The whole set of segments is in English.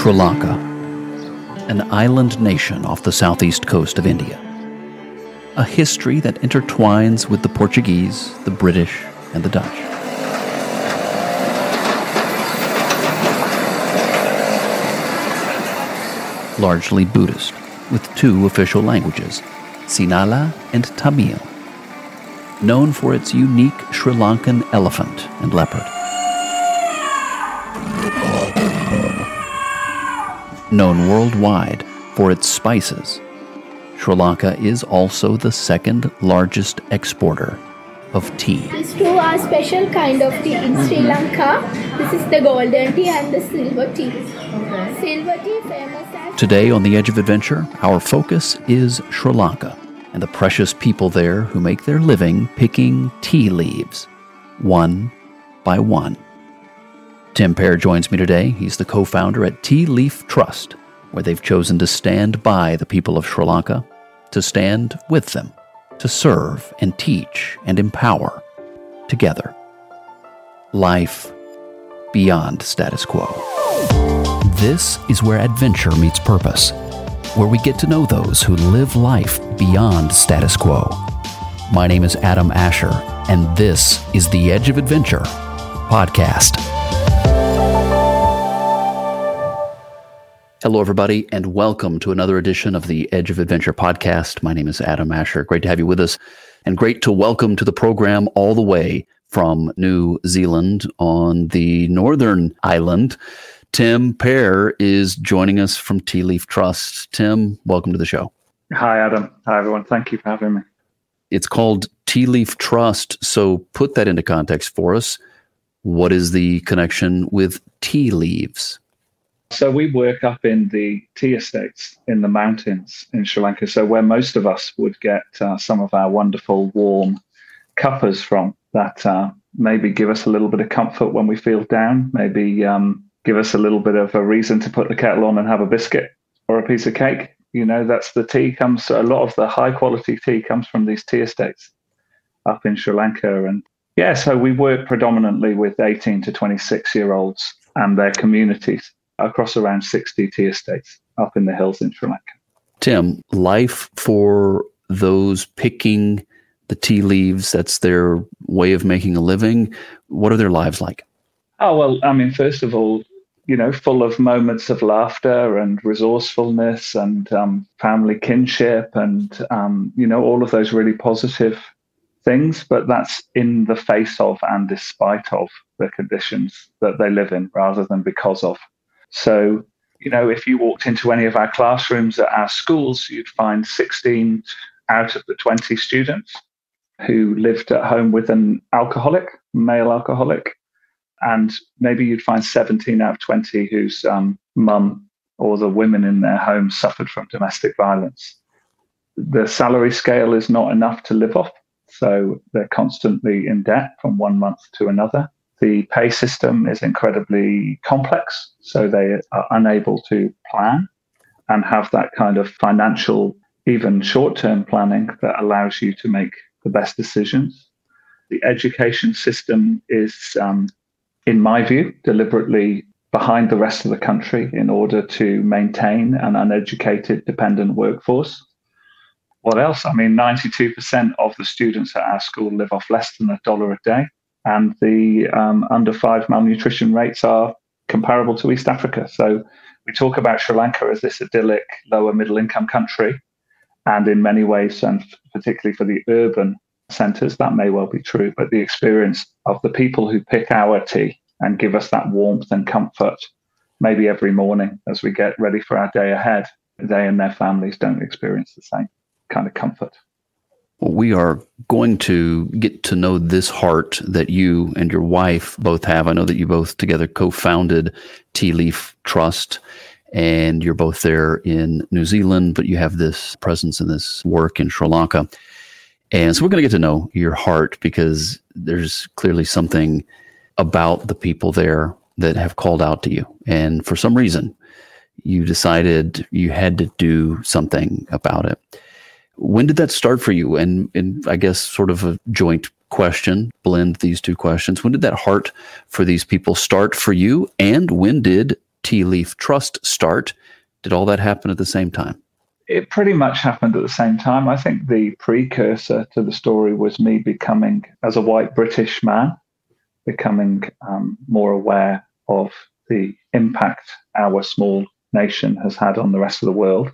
Sri Lanka, an island nation off the southeast coast of India. A history that intertwines with the Portuguese, the British, and the Dutch. Largely Buddhist, with two official languages, Sinhala and Tamil. Known for its unique Sri Lankan elephant and leopard. Known worldwide for its spices, Sri Lanka is also the second largest exporter of tea. These two are special kind of tea in Sri Lanka. This is the golden tea and the silver tea. Silver tea famous as Today on The Edge of Adventure, our focus is Sri Lanka and the precious people there who make their living picking tea leaves, one by one. Tim Pare joins me today. He's the co founder at Tea Leaf Trust, where they've chosen to stand by the people of Sri Lanka, to stand with them, to serve and teach and empower together. Life beyond status quo. This is where adventure meets purpose, where we get to know those who live life beyond status quo. My name is Adam Asher, and this is the Edge of Adventure podcast. Hello, everybody, and welcome to another edition of the Edge of Adventure podcast. My name is Adam Asher. Great to have you with us, and great to welcome to the program all the way from New Zealand on the northern island. Tim Pare is joining us from Tea Leaf Trust. Tim, welcome to the show. Hi, Adam. Hi, everyone. Thank you for having me. It's called Tea Leaf Trust. So put that into context for us. What is the connection with tea leaves? So, we work up in the tea estates in the mountains in Sri Lanka. So, where most of us would get uh, some of our wonderful warm cuppers from that uh, maybe give us a little bit of comfort when we feel down, maybe um, give us a little bit of a reason to put the kettle on and have a biscuit or a piece of cake. You know, that's the tea comes, a lot of the high quality tea comes from these tea estates up in Sri Lanka. And yeah, so we work predominantly with 18 to 26 year olds and their communities across around 60 tea estates up in the hills in Sri Lanka. Tim, life for those picking the tea leaves, that's their way of making a living. What are their lives like? Oh, well, I mean, first of all, you know, full of moments of laughter and resourcefulness and um, family kinship and, um, you know, all of those really positive things. But that's in the face of and despite of the conditions that they live in rather than because of. So, you know, if you walked into any of our classrooms at our schools, you'd find 16 out of the 20 students who lived at home with an alcoholic, male alcoholic. And maybe you'd find 17 out of 20 whose um, mum or the women in their home suffered from domestic violence. The salary scale is not enough to live off. So they're constantly in debt from one month to another. The pay system is incredibly complex, so they are unable to plan and have that kind of financial, even short term planning that allows you to make the best decisions. The education system is, um, in my view, deliberately behind the rest of the country in order to maintain an uneducated, dependent workforce. What else? I mean, 92% of the students at our school live off less than a dollar a day and the um, under five malnutrition rates are comparable to East Africa. So we talk about Sri Lanka as this idyllic lower middle income country. And in many ways, and particularly for the urban centres, that may well be true. But the experience of the people who pick our tea and give us that warmth and comfort, maybe every morning as we get ready for our day ahead, they and their families don't experience the same kind of comfort. We are going to get to know this heart that you and your wife both have. I know that you both together co founded Tea Leaf Trust, and you're both there in New Zealand, but you have this presence and this work in Sri Lanka. And so we're going to get to know your heart because there's clearly something about the people there that have called out to you. And for some reason, you decided you had to do something about it. When did that start for you? And, and I guess sort of a joint question, blend these two questions. When did that heart for these people start for you? And when did Tea Leaf Trust start? Did all that happen at the same time? It pretty much happened at the same time. I think the precursor to the story was me becoming, as a white British man, becoming um, more aware of the impact our small nation has had on the rest of the world.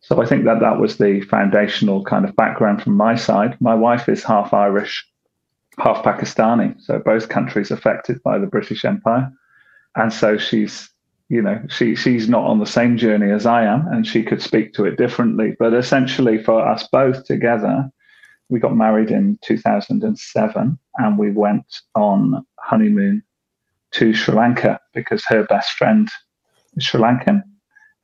So I think that that was the foundational kind of background from my side. My wife is half Irish, half Pakistani, so both countries affected by the British Empire, and so she's you know she she's not on the same journey as I am, and she could speak to it differently. But essentially, for us both together, we got married in 2007, and we went on honeymoon to Sri Lanka because her best friend is Sri Lankan.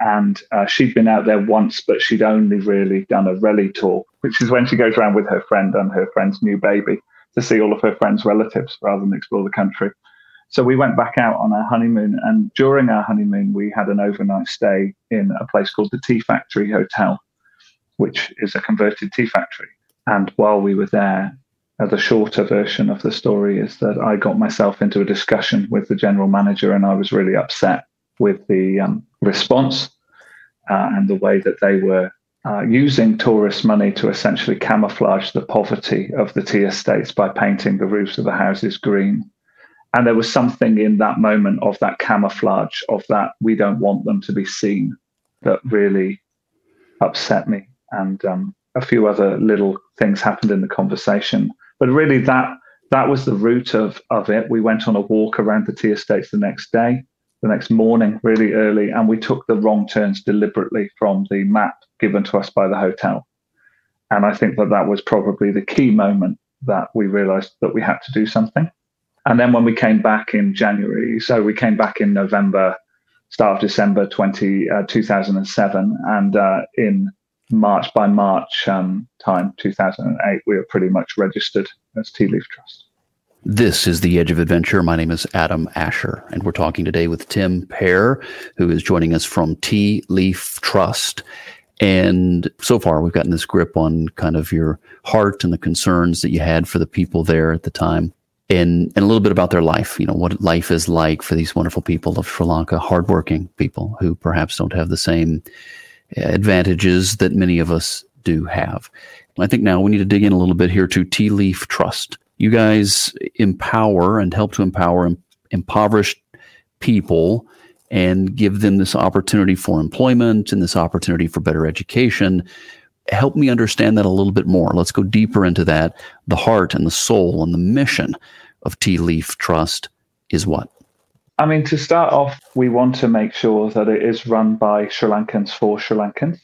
And uh, she'd been out there once, but she'd only really done a rally tour, which is when she goes around with her friend and her friend's new baby to see all of her friends' relatives rather than explore the country. So we went back out on our honeymoon, and during our honeymoon, we had an overnight stay in a place called the Tea Factory Hotel, which is a converted tea factory. And while we were there, uh, the shorter version of the story is that I got myself into a discussion with the general manager, and I was really upset with the um, response uh, and the way that they were uh, using tourist money to essentially camouflage the poverty of the tea estates by painting the roofs of the houses green. And there was something in that moment of that camouflage, of that we don't want them to be seen, that really upset me. And um, a few other little things happened in the conversation. But really, that that was the root of, of it. We went on a walk around the tea estates the next day the next morning, really early, and we took the wrong turns deliberately from the map given to us by the hotel. And I think that that was probably the key moment that we realized that we had to do something. And then when we came back in January, so we came back in November, start of December 20, uh, 2007, and uh, in March by March um, time 2008, we were pretty much registered as Tea Leaf Trust. This is The Edge of Adventure. My name is Adam Asher, and we're talking today with Tim Pare, who is joining us from Tea Leaf Trust. And so far, we've gotten this grip on kind of your heart and the concerns that you had for the people there at the time, and, and a little bit about their life, you know, what life is like for these wonderful people of Sri Lanka, hardworking people who perhaps don't have the same advantages that many of us do have. I think now we need to dig in a little bit here to Tea Leaf Trust you guys empower and help to empower impoverished people and give them this opportunity for employment and this opportunity for better education. Help me understand that a little bit more. Let's go deeper into that. The heart and the soul and the mission of Tea Leaf Trust is what? I mean, to start off, we want to make sure that it is run by Sri Lankans for Sri Lankans.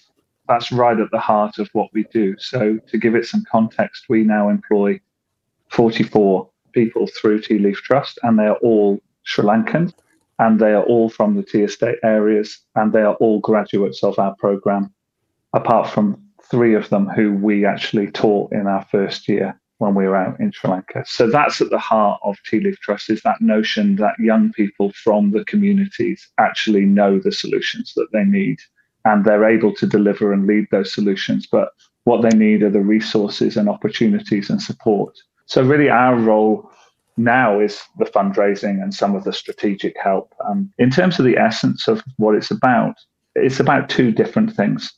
That's right at the heart of what we do. So, to give it some context, we now employ 44 people through Tea Leaf Trust, and they are all Sri Lankan, and they are all from the tea estate areas, and they are all graduates of our program, apart from three of them who we actually taught in our first year when we were out in Sri Lanka. So that's at the heart of Tea Leaf Trust is that notion that young people from the communities actually know the solutions that they need and they're able to deliver and lead those solutions. But what they need are the resources and opportunities and support so really, our role now is the fundraising and some of the strategic help. Um, in terms of the essence of what it's about, it's about two different things,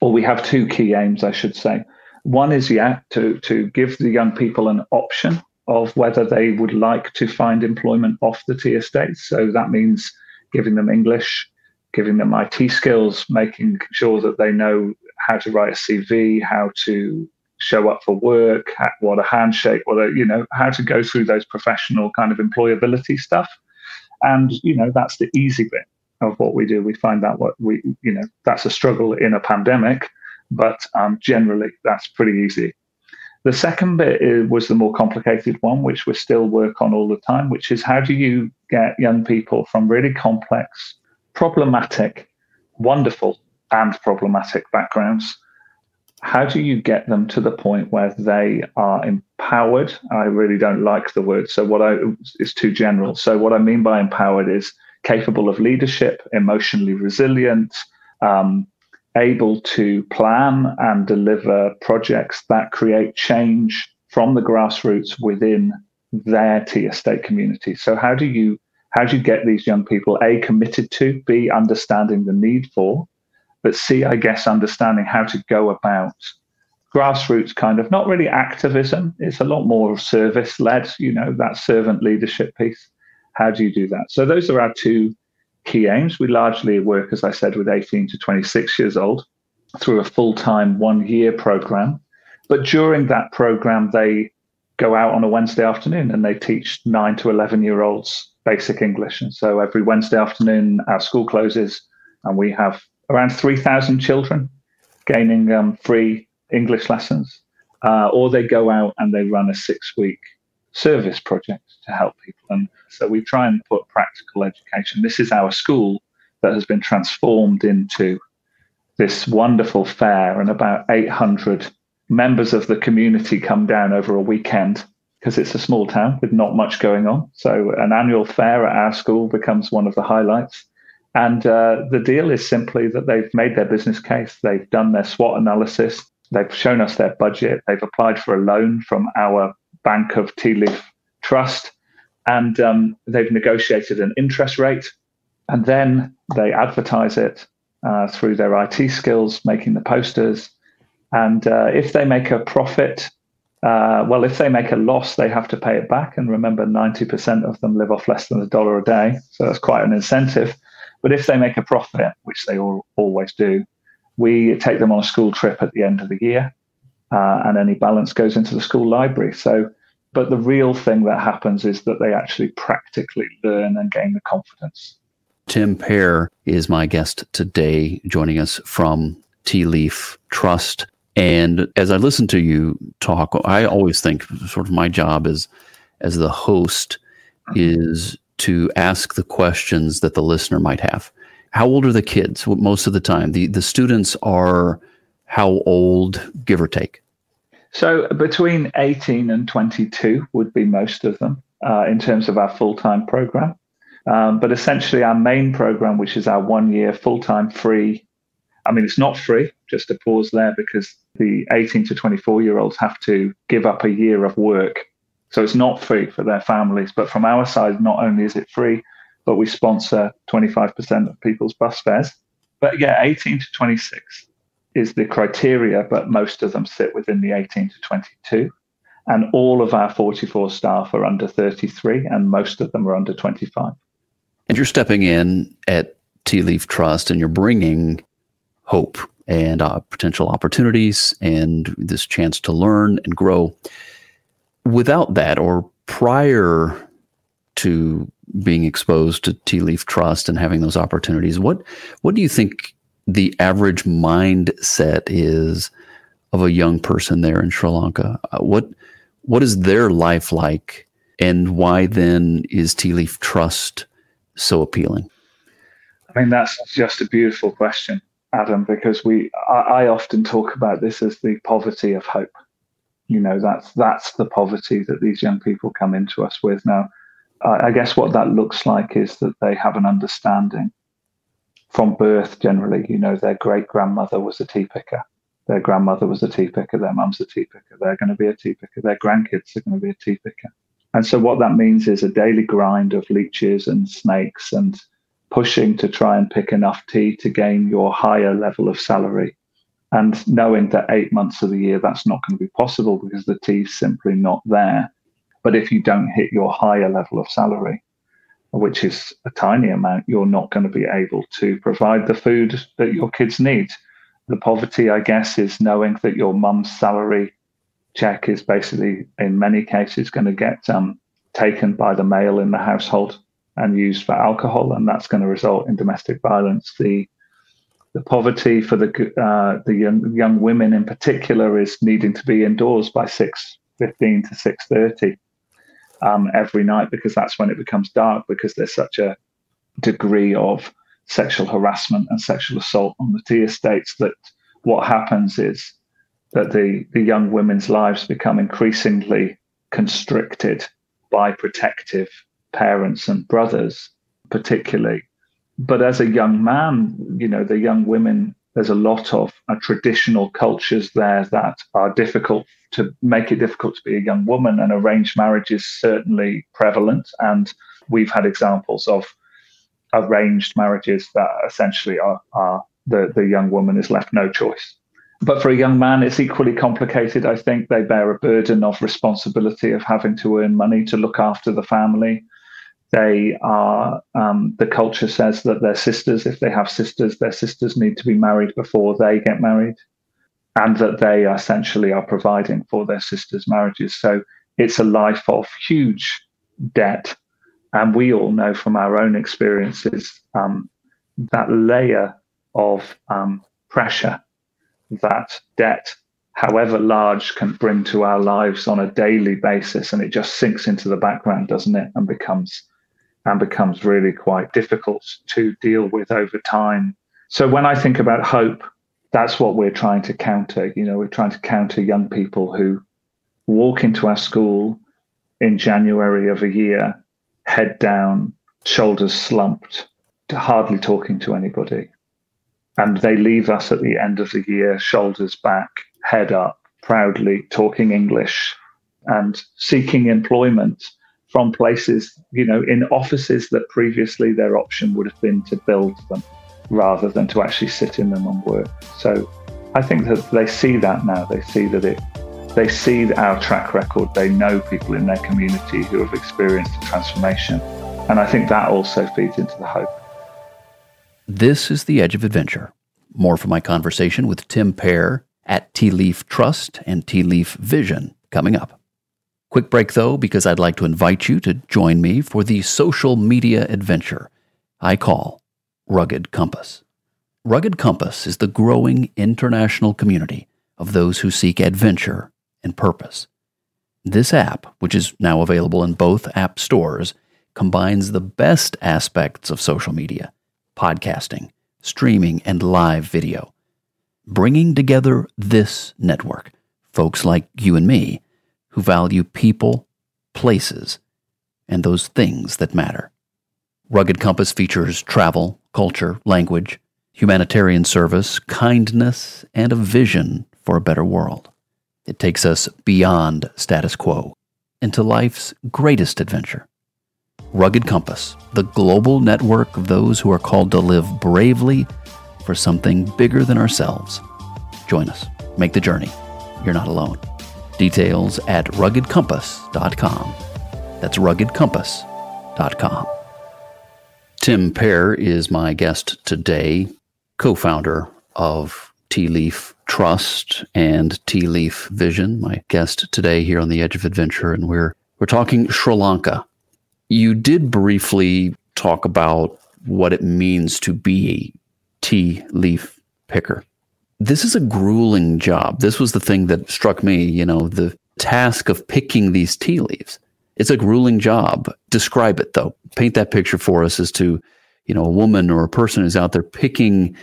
or we have two key aims, I should say. One is yeah to to give the young people an option of whether they would like to find employment off the tea estates. So that means giving them English, giving them IT skills, making sure that they know how to write a CV, how to show up for work, what a handshake, what a, you know, how to go through those professional kind of employability stuff. And, you know, that's the easy bit of what we do. We find that what we, you know, that's a struggle in a pandemic, but um, generally that's pretty easy. The second bit is, was the more complicated one, which we still work on all the time, which is how do you get young people from really complex, problematic, wonderful, and problematic backgrounds how do you get them to the point where they are empowered? I really don't like the word. So what I is too general. So what I mean by empowered is capable of leadership, emotionally resilient, um, able to plan and deliver projects that create change from the grassroots within their tea estate community. So how do you How do you get these young people, A, committed to, B, understanding the need for, but C, I guess, understanding how to go about grassroots kind of, not really activism, it's a lot more service led, you know, that servant leadership piece. How do you do that? So those are our two key aims. We largely work, as I said, with 18 to 26 years old through a full time one year program. But during that program, they go out on a Wednesday afternoon and they teach nine to 11 year olds basic English. And so every Wednesday afternoon, our school closes and we have around 3,000 children gaining um, free English lessons. Uh, or they go out and they run a six week service project to help people. And so we try and put practical education. This is our school that has been transformed into this wonderful fair, and about 800 members of the community come down over a weekend because it's a small town with not much going on. So an annual fair at our school becomes one of the highlights. And uh, the deal is simply that they've made their business case, they've done their SWOT analysis, they've shown us their budget, they've applied for a loan from our Bank of Tea Leaf Trust, and um, they've negotiated an interest rate. And then they advertise it uh, through their IT skills, making the posters. And uh, if they make a profit, uh, well, if they make a loss, they have to pay it back. And remember, 90% of them live off less than a dollar a day. So that's quite an incentive. But if they make a profit, which they all, always do, we take them on a school trip at the end of the year. Uh, and any balance goes into the school library. So, but the real thing that happens is that they actually practically learn and gain the confidence. Tim Pare is my guest today, joining us from Tea Leaf Trust. And as I listen to you talk, I always think sort of my job as as the host is to ask the questions that the listener might have. How old are the kids most of the time? The the students are how old, give or take? So between 18 and 22 would be most of them uh, in terms of our full time program. Um, but essentially, our main program, which is our one year full time free, I mean, it's not free, just to pause there, because the 18 to 24 year olds have to give up a year of work. So it's not free for their families. But from our side, not only is it free, but we sponsor 25% of people's bus fares. But yeah, 18 to 26 is the criteria, but most of them sit within the 18 to 22. And all of our 44 staff are under 33, and most of them are under 25. And you're stepping in at Tea Leaf Trust and you're bringing hope and uh, potential opportunities and this chance to learn and grow. Without that, or prior to being exposed to Tea Leaf Trust and having those opportunities, what what do you think the average mindset is of a young person there in Sri Lanka? Uh, what what is their life like, and why then is Tea Leaf Trust so appealing? I mean, that's just a beautiful question, Adam, because we I, I often talk about this as the poverty of hope. You know, that's that's the poverty that these young people come into us with. Now, I, I guess what that looks like is that they have an understanding from birth generally. You know, their great grandmother was a tea picker. Their grandmother was a tea picker. Their mum's a tea picker. They're going to be a tea picker. Their grandkids are going to be a tea picker and so what that means is a daily grind of leeches and snakes and pushing to try and pick enough tea to gain your higher level of salary. And knowing that eight months of the year that's not going to be possible because the tea's simply not there. But if you don't hit your higher level of salary, which is a tiny amount, you're not going to be able to provide the food that your kids need. The poverty, I guess, is knowing that your mum's salary check is basically, in many cases, going to get um, taken by the male in the household and used for alcohol, and that's going to result in domestic violence. The the poverty for the uh, the young, young women in particular is needing to be indoors by six fifteen to six thirty um, every night because that's when it becomes dark because there's such a degree of sexual harassment and sexual assault on the tea estates that what happens is that the, the young women's lives become increasingly constricted by protective parents and brothers, particularly. But as a young man, you know, the young women, there's a lot of uh, traditional cultures there that are difficult to make it difficult to be a young woman, and arranged marriage is certainly prevalent. And we've had examples of arranged marriages that essentially are, are the, the young woman is left no choice. But for a young man, it's equally complicated. I think they bear a burden of responsibility of having to earn money to look after the family. They are, um, the culture says that their sisters, if they have sisters, their sisters need to be married before they get married, and that they essentially are providing for their sisters' marriages. So it's a life of huge debt. And we all know from our own experiences um, that layer of um, pressure that debt, however large, can bring to our lives on a daily basis, and it just sinks into the background, doesn't it, and becomes and becomes really quite difficult to deal with over time. So when I think about hope, that's what we're trying to counter. You know, we're trying to counter young people who walk into our school in January of a year, head down, shoulders slumped, hardly talking to anybody and they leave us at the end of the year, shoulders back, head up, proudly talking English and seeking employment from places, you know, in offices that previously their option would have been to build them rather than to actually sit in them and work. So I think that they see that now. They see that it, they see our track record. They know people in their community who have experienced the transformation. And I think that also feeds into the hope. This is The Edge of Adventure. More from my conversation with Tim Pare at Tea Leaf Trust and Tea Leaf Vision coming up. Quick break though, because I'd like to invite you to join me for the social media adventure I call Rugged Compass. Rugged Compass is the growing international community of those who seek adventure and purpose. This app, which is now available in both app stores, combines the best aspects of social media podcasting, streaming, and live video. Bringing together this network, folks like you and me, who value people, places, and those things that matter. Rugged Compass features travel, culture, language, humanitarian service, kindness, and a vision for a better world. It takes us beyond status quo into life's greatest adventure. Rugged Compass, the global network of those who are called to live bravely for something bigger than ourselves. Join us. Make the journey. You're not alone. Details at ruggedcompass.com. That's ruggedcompass.com. Tim Pare is my guest today, co founder of Tea Leaf Trust and Tea Leaf Vision, my guest today here on the Edge of Adventure. And we're, we're talking Sri Lanka you did briefly talk about what it means to be a tea leaf picker. This is a grueling job. This was the thing that struck me, you know, the task of picking these tea leaves. It's a grueling job. Describe it though. Paint that picture for us as to, you know, a woman or a person who's out there picking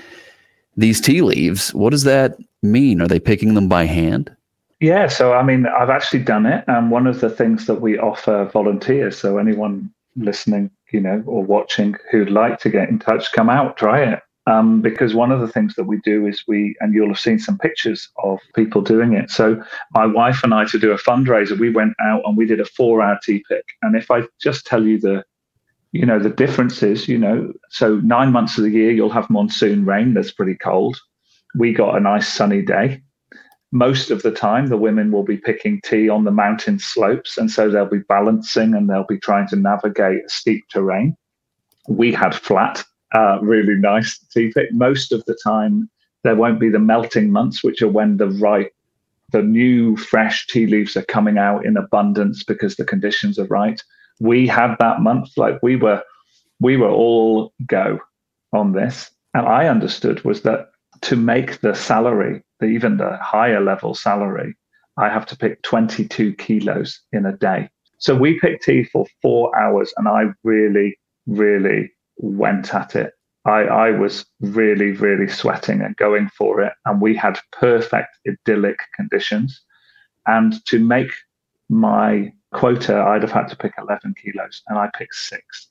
these tea leaves. What does that mean? Are they picking them by hand? Yeah, so I mean, I've actually done it, and one of the things that we offer volunteers. So anyone listening, you know, or watching who'd like to get in touch, come out, try it. Um, because one of the things that we do is we, and you'll have seen some pictures of people doing it. So my wife and I, to do a fundraiser, we went out and we did a four-hour tea pick. And if I just tell you the, you know, the differences, you know, so nine months of the year you'll have monsoon rain that's pretty cold. We got a nice sunny day most of the time the women will be picking tea on the mountain slopes and so they'll be balancing and they'll be trying to navigate steep terrain we had flat uh, really nice tea pick most of the time there won't be the melting months which are when the right the new fresh tea leaves are coming out in abundance because the conditions are right. We had that month like we were we were all go on this. And i understood was that to make the salary, even the higher level salary, I have to pick 22 kilos in a day. So we picked tea for four hours and I really, really went at it. I, I was really, really sweating and going for it. And we had perfect idyllic conditions. And to make my quota, I'd have had to pick 11 kilos and I picked six.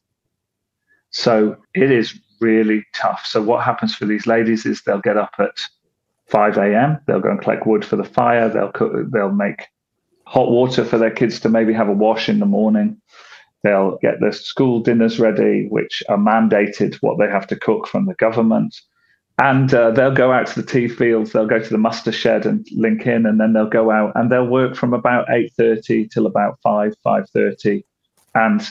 So it is really tough. So what happens for these ladies is they'll get up at 5 a.m. They'll go and collect wood for the fire. They'll cook, they'll make hot water for their kids to maybe have a wash in the morning. They'll get their school dinners ready, which are mandated what they have to cook from the government. And uh, they'll go out to the tea fields. They'll go to the muster shed and link in, and then they'll go out and they'll work from about eight thirty till about five five thirty. And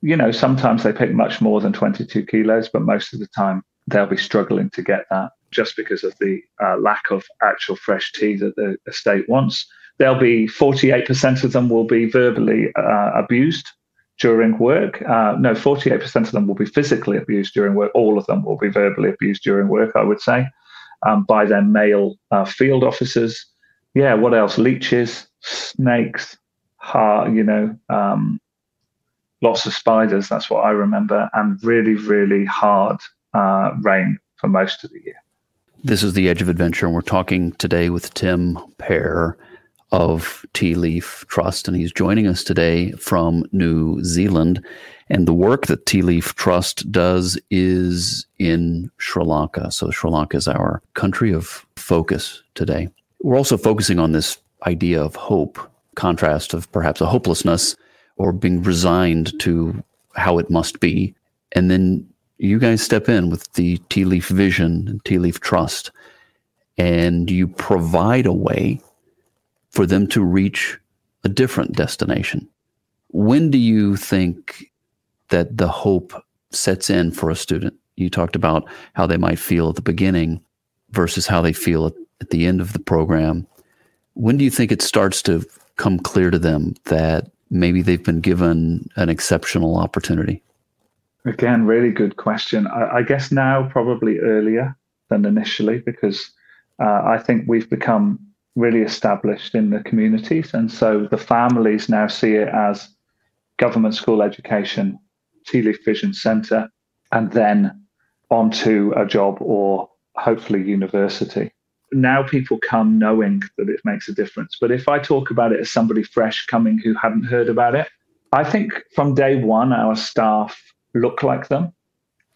you know, sometimes they pick much more than twenty two kilos, but most of the time they'll be struggling to get that just because of the uh, lack of actual fresh tea that the estate wants. There'll be 48% of them will be verbally uh, abused during work. Uh, no, 48% of them will be physically abused during work. All of them will be verbally abused during work, I would say, um, by their male uh, field officers. Yeah, what else? Leeches, snakes, heart, you know, um, lots of spiders. That's what I remember, and really, really hard uh, rain for most of the year. This is the Edge of Adventure, and we're talking today with Tim Pare of Tea Leaf Trust, and he's joining us today from New Zealand. And the work that Tea Leaf Trust does is in Sri Lanka. So Sri Lanka is our country of focus today. We're also focusing on this idea of hope, contrast of perhaps a hopelessness or being resigned to how it must be. And then you guys step in with the Tea Leaf Vision and Tea Leaf Trust, and you provide a way for them to reach a different destination. When do you think that the hope sets in for a student? You talked about how they might feel at the beginning versus how they feel at, the end of the program. When do you think it starts to come clear to them that maybe they've been given an exceptional opportunity? Again, really good question. I, I guess now probably earlier than initially because uh, I think we've become really established in the communities. And so the families now see it as government school education, Tea Leaf Vision Centre, and then onto a job or hopefully university. Now people come knowing that it makes a difference. But if I talk about it as somebody fresh coming who hadn't heard about it, I think from day one, our staff look like them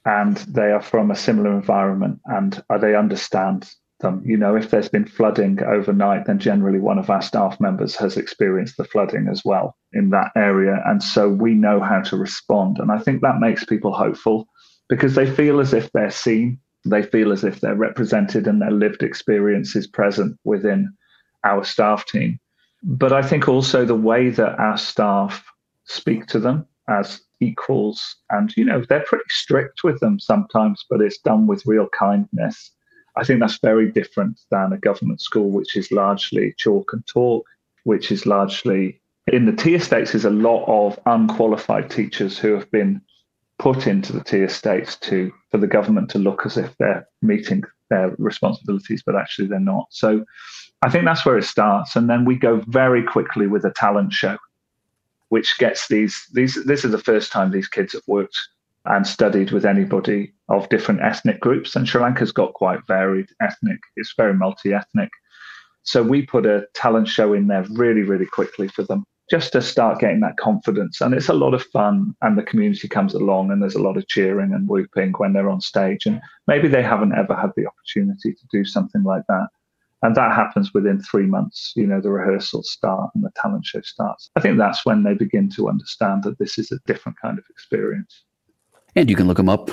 and they are from a similar environment and they understand them. You know, if there's been flooding overnight, then generally one of our staff members has experienced the flooding as well in that area. And so we know how to respond. And I think that makes people hopeful because they feel as if they're seen, they feel as if they're represented and their lived experience is present within our staff team. But I think also the way that our staff speak to them as equals. And, you know, they're pretty strict with them sometimes, but it's done with real kindness. I think that's very different than a government school, which is largely chalk and talk, which is largely in the tea estates is a lot of unqualified teachers who have been put into the tea estates to for the government to look as if they're meeting their responsibilities, but actually they're not. So I think that's where it starts. And then we go very quickly with a talent show which gets these these this is the first time these kids have worked and studied with anybody of different ethnic groups and Sri Lanka's got quite varied ethnic. It's very multi-ethnic. So we put a talent show in there really really quickly for them just to start getting that confidence. And it's a lot of fun and the community comes along and there's a lot of cheering and whooping when they're on stage. And maybe they haven't ever had the opportunity to do something like that. And that happens within three months you know the rehearsals start and the talent show starts. I think that's when they begin to understand that this is a different kind of experience and you can look them up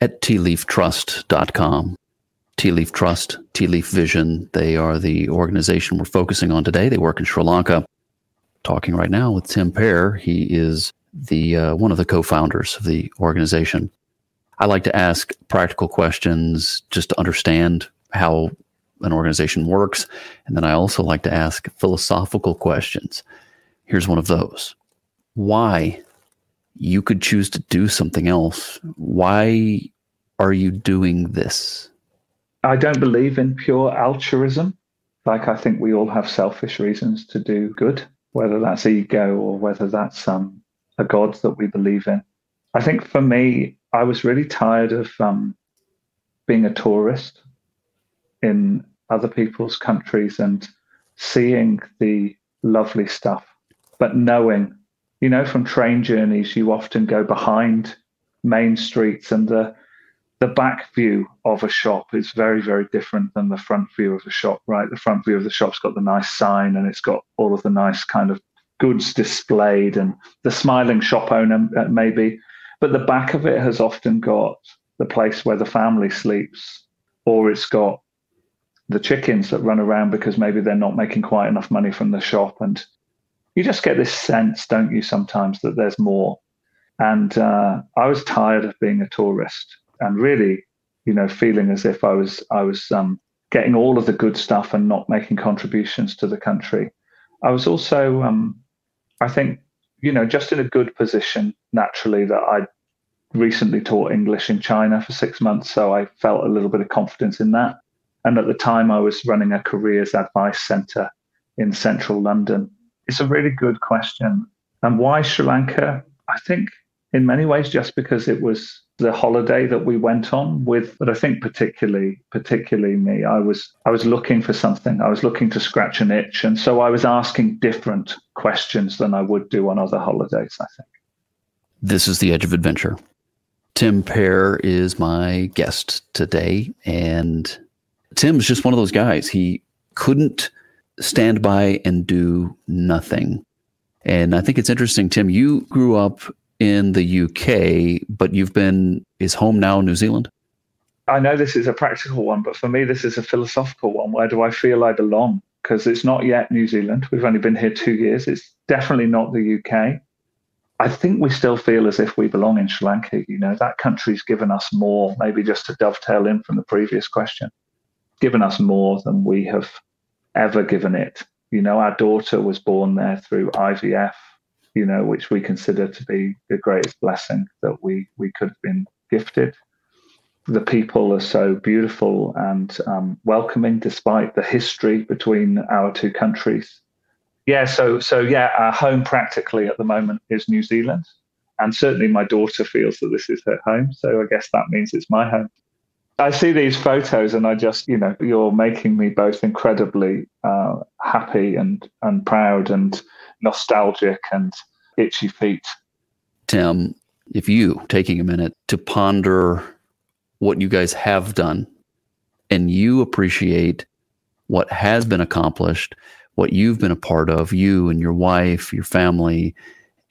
at tealeaftrust.com tea leaf trust tea leaf vision they are the organization we're focusing on today. They work in sri lanka. Talking right now with tim pare he is the uh, one of the co-founders of the organization. I like to ask practical questions just to understand how an organization works. And then I also like to ask philosophical questions. Here's one of those. Why you could choose to do something else? Why are you doing this? I don't believe in pure altruism. Like, I think we all have selfish reasons to do good, whether that's ego or whether that's um, a God that we believe in. I think for me, I was really tired of um, being a tourist in other people's countries and seeing the lovely stuff, but knowing, you know, from train journeys, you often go behind main streets and the the back view of a shop is very, very different than the front view of a shop, right? The front view of the shop's got the nice sign and it's got all of the nice kind of goods displayed and the smiling shop owner, uh, maybe. But the back of it has often got the place where the family sleeps, or it's got the chickens that run around because maybe they're not making quite enough money from the shop. And you just get this sense, don't you, sometimes that there's more. And uh, I was tired of being a tourist and really, you know, feeling as if I was I was um, getting all of the good stuff and not making contributions to the country. I was also, um, I think, you know, just in a good position naturally that I recently taught English in China for six months, so I felt a little bit of confidence in that. And at the time, I was running a careers advice centre in central London. It's a really good question. And why Sri Lanka? I think in many ways just because it was the holiday that we went on with but i think particularly particularly me i was i was looking for something. I was looking to scratch an itch. And so i was asking different questions than i would do on other holidays i think. This is the edge of adventure. Tim pare is my guest today. And tim's just one of those guys. He couldn't stand by and do nothing and I think it's interesting, Tim. You grew up in the UK, but you've been is home now New Zealand? I know this is a practical one, but for me, this is a philosophical one. Where do I feel I belong? Because it's not yet New Zealand. We've only been here two years. It's definitely not the UK. I think we still feel as if we belong in Sri Lanka. You know, that country's given us more, maybe just to dovetail in from the previous question, given us more than we have ever given it. You know, our daughter was born there through IVF you know, which we consider to be the greatest blessing that we we could have been gifted. The people are so beautiful and um, welcoming, despite the history between our two countries. Yeah, so so yeah, our home practically at the moment is New Zealand, and certainly my daughter feels that this is her home. So I guess that means it's my home. I see these photos and I just, you know, you're making me both incredibly uh, happy and and proud and nostalgic and itchy feet. Tim, if you taking a minute to ponder what you guys have done and you appreciate what has been accomplished, what you've been a part of, you and your wife, your family,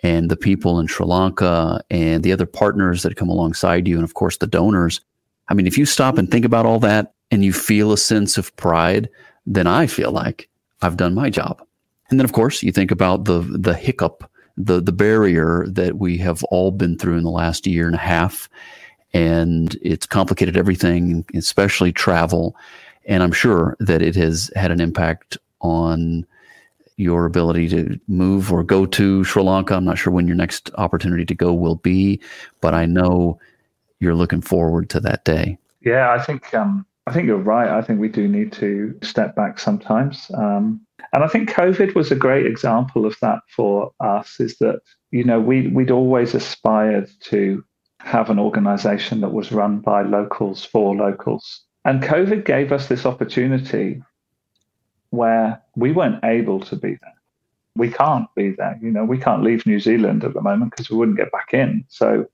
and the people in Sri Lanka and the other partners that come alongside you, and of course the donors. I mean, if you stop and think about all that and you feel a sense of pride, then I feel like I've done my job. And then, of course, you think about the the hiccup, the the barrier that we have all been through in the last year and a half, and it's complicated everything, especially travel. And I'm sure that it has had an impact on your ability to move or go to Sri Lanka. I'm not sure when your next opportunity to go will be, but I know you're looking forward to that day. Yeah, I think um, I think you're right. I think we do need to step back sometimes. Um, and I think COVID was a great example of that for us. Is that you know we we'd always aspired to have an organization that was run by locals for locals, and COVID gave us this opportunity where we weren't able to be there. We can't be there. You know, we can't leave New Zealand at the moment because we wouldn't get back in. So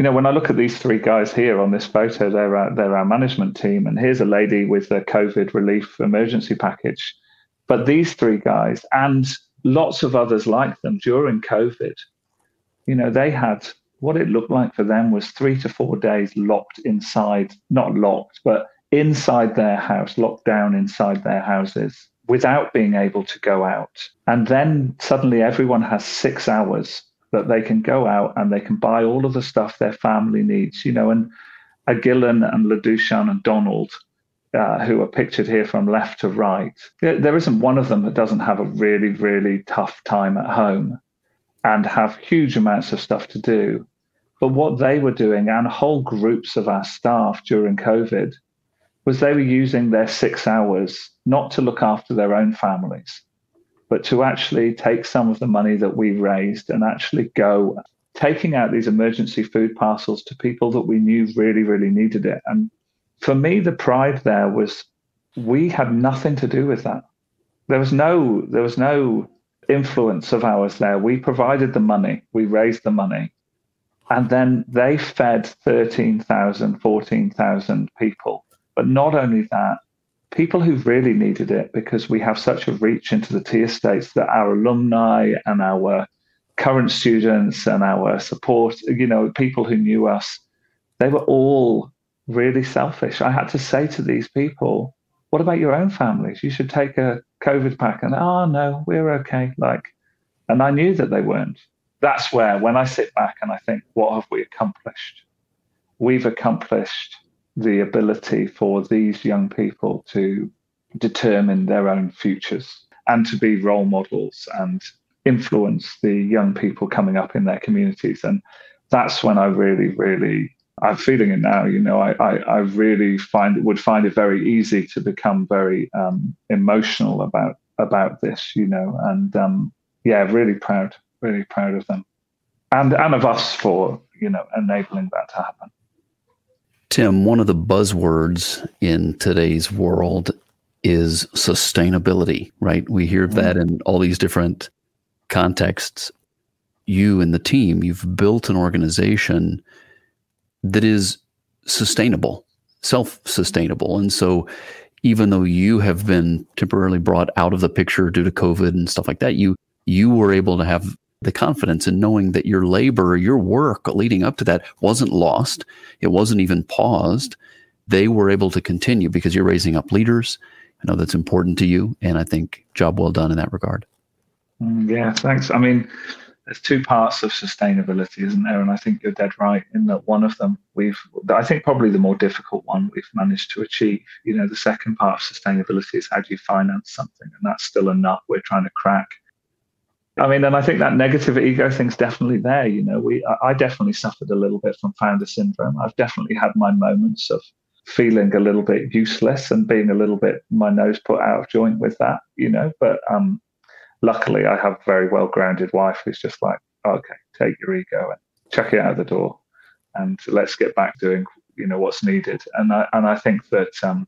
you know, when I look at these three guys here on this photo, they're our, they're our management team, and here's a lady with the COVID relief emergency package. But these three guys and lots of others like them during COVID, you know, they had what it looked like for them was three to four days locked inside, not locked, but inside their house, locked down inside their houses without being able to go out. And then suddenly everyone has six hours that they can go out and they can buy all of the stuff their family needs, you know, and Agillan and Ladushan and Donald uh, who are pictured here from left to right, there isn't one of them that doesn't have a really, really tough time at home and have huge amounts of stuff to do. But what they were doing, and whole groups of our staff during COVID, was they were using their six hours not to look after their own families, but to actually take some of the money that we raised and actually go taking out these emergency food parcels to people that we knew really, really needed it. And for me, the pride there was we had nothing to do with that. There was no there was no influence of ours there. We provided the money, we raised the money, and then they fed 13,000, 14,000 people. But not only that, people who really needed it because we have such a reach into the tea estates that our alumni and our current students and our support, you know, people who knew us, they were all really selfish. I had to say to these people, what about your own families? You should take a COVID pack. And, oh, no, we're okay. Like, and I knew that they weren't. That's where, when I sit back and I think, what have we accomplished? We've accomplished the ability for these young people to determine their own futures and to be role models and influence the young people coming up in their communities. And that's when I really, really, I'm feeling it now. You know, I, I, I really find would find it very easy to become very um, emotional about about this. You know, and um, yeah, really proud, really proud of them, and and of us for you know enabling that to happen. Tim, one of the buzzwords in today's world is sustainability, right? We hear mm. that in all these different contexts. You and the team, you've built an organization that is sustainable, self sustainable. And so, even though you have been temporarily brought out of the picture due to COVID and stuff like that, you you were able to have the confidence in knowing that your labor, your work leading up to that wasn't lost. It wasn't even paused. They were able to continue because you're raising up leaders. I know that's important to you. And I think job well done in that regard. Mm, yeah, thanks. I mean, there's two parts of sustainability, isn't there? And I think you're dead right in that one of them we've, I think probably the more difficult one we've managed to achieve. You know, the second part of sustainability is how do you finance something? And that's still a nut we're trying to crack I mean, and I think that negative ego thing's definitely there. You know, we I definitely suffered a little bit from founder syndrome. I've definitely had my moments of feeling a little bit useless and being a little bit my nose put out of joint with that. You know, but um, luckily I have a very well grounded wife who's just like, okay, take your ego and chuck it out the door, and let's get back doing you know what's needed. And I and I think that um,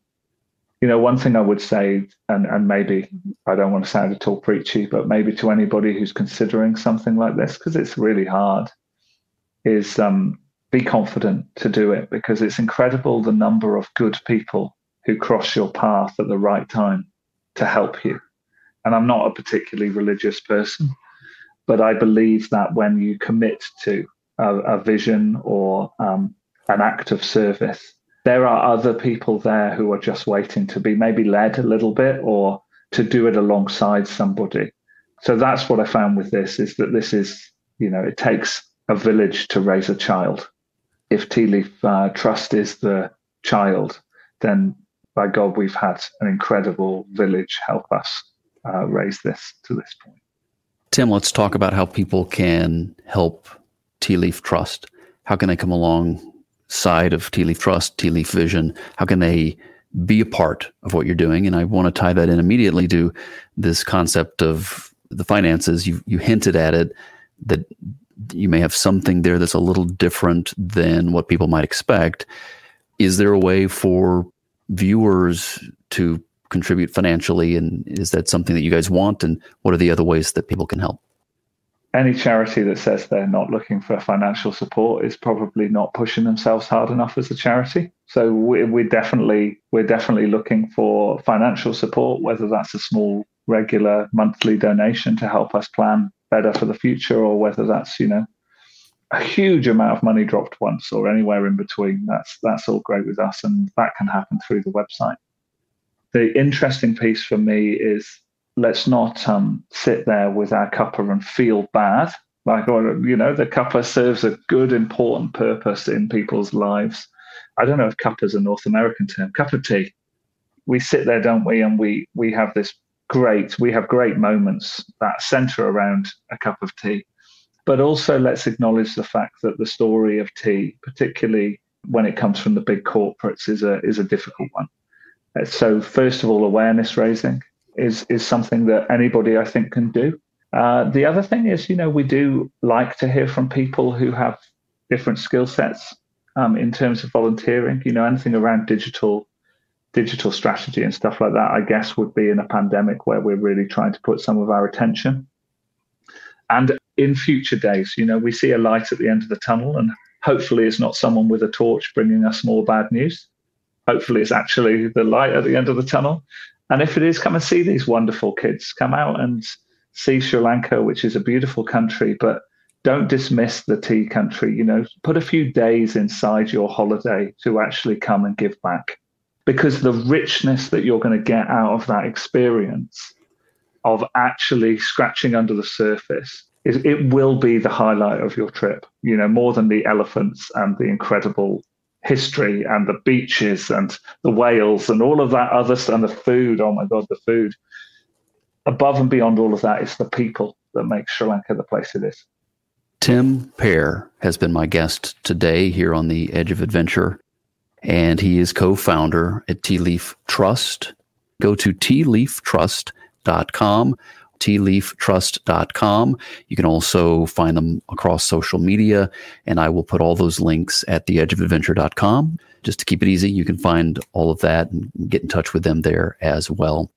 you know, one thing I would say, and, and maybe I don't want to sound at all preachy, but maybe to anybody who's considering something like this, because it's really hard, is um, be confident to do it because it's incredible the number of good people who cross your path at the right time to help you. And I'm not a particularly religious person, but I believe that when you commit to a, a vision or um, an act of service, there are other people there who are just waiting to be maybe led a little bit or to do it alongside somebody. So that's what I found with this is that this is, you know, it takes a village to raise a child. If Tea Leaf uh, Trust is the child, then by God, we've had an incredible village help us uh, raise this to this point. Tim, let's talk about how people can help Tea Leaf Trust. How can they come along side of Tea Leaf Trust, Tea Leaf Vision? How can they be a part of what you're doing? And I want to tie that in immediately to this concept of the finances. You you hinted at it that you may have something there that's a little different than what people might expect. Is there a way for viewers to contribute financially and is that something that you guys want and what are the other ways that people can help any charity that says they're not looking for financial support is probably not pushing themselves hard enough as a charity. So we, we're definitely we're definitely looking for financial support, whether that's a small regular monthly donation to help us plan better for the future, or whether that's you know a huge amount of money dropped once or anywhere in between. That's that's all great with us, and that can happen through the website. The interesting piece for me is let's not um, sit there with our cuppa and feel bad. Like, or, you know, the cuppa serves a good, important purpose in people's lives. I don't know if cuppa is a North American term. Cup of tea. We sit there, don't we? And we we have this great, we have great moments that center around a cup of tea. But also, let's acknowledge the fact that the story of tea, particularly when it comes from the big corporates, is a is a difficult one. So, first of all, awareness raising is is something that anybody I think can do. Uh, the other thing is, you know, we do like to hear from people who have different skill sets um, in terms of volunteering. You know, anything around digital digital strategy and stuff like that. I guess would be in a pandemic where we're really trying to put some of our attention. And in future days, you know, we see a light at the end of the tunnel, and hopefully, it's not someone with a torch bringing us more bad news. hopefully it's actually the light at the end of the tunnel. And if it is, come and see these wonderful kids. Come out and see Sri Lanka, which is a beautiful country, but don't dismiss the tea country. You know, put a few days inside your holiday to actually come and give back because the richness that you're going to get out of that experience of actually scratching under the surface is it will be the highlight of your trip you know more than the elephants and the incredible history and the beaches and the whales and all of that other stuff and the food oh my god the food. Above and beyond all of that is the people that make sri lanka the place it is. Tim Pare has been my guest today here on the edge of adventure and he is co-founder at Tea Leaf Trust. Go to tealeaftrust.com, tealeaftrust.com. You can also find them across social media, and I will put all those links at theedgeofadventure.com. Just to keep it easy, you can find all of that and get in touch with them there as well.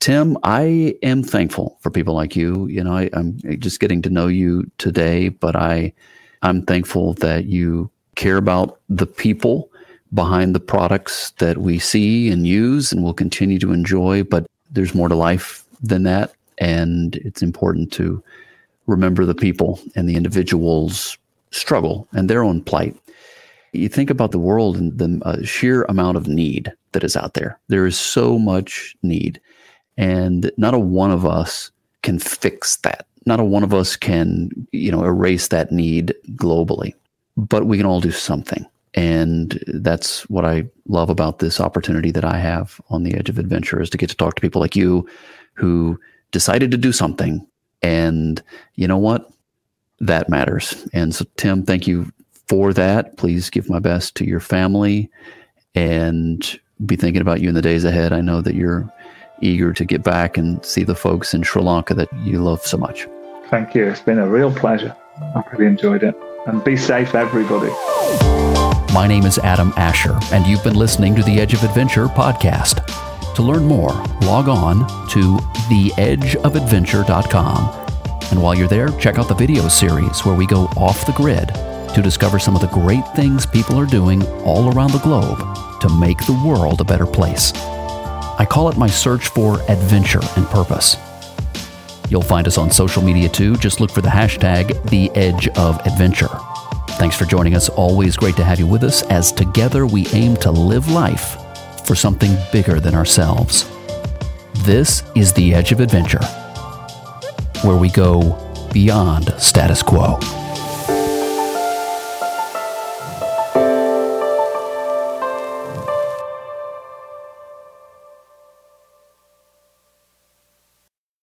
Tim, I am thankful for people like you. You know, I, am just getting to know you today, but I, I'm thankful that you care about the people behind the products that we see and use and will continue to enjoy. But there's more to life than that. And it's important to remember the people and the individuals' struggle and their own plight. You think about the world and the uh, sheer amount of need that is out there. There is so much need, and not a one of us can fix that. Not a one of us can, you know, erase that need globally, but we can all do something. And that's what I love about this opportunity that I have on the edge of adventure is to get to talk to people like you who decided to do something. And you know what? That matters. And so, Tim, thank you for that. Please give my best to your family and be thinking about you in the days ahead. I know that you're eager to get back and see the folks in Sri Lanka that you love so much. Thank you. It's been a real pleasure. I've really enjoyed it. And be safe, everybody. My name is Adam Asher, and you've been listening to the Edge of Adventure podcast. To learn more, log on to theedgeofadventure.com. And while you're there, check out the video series where we go off the grid to discover some of the great things people are doing all around the globe to make the world a better place. I call it my search for adventure and purpose. You'll find us on social media too. Just look for the hashtag The Edge of Adventure. Thanks for joining us. Always great to have you with us as together we aim to live life for something bigger than ourselves. This is the Edge of Adventure, where we go beyond status quo.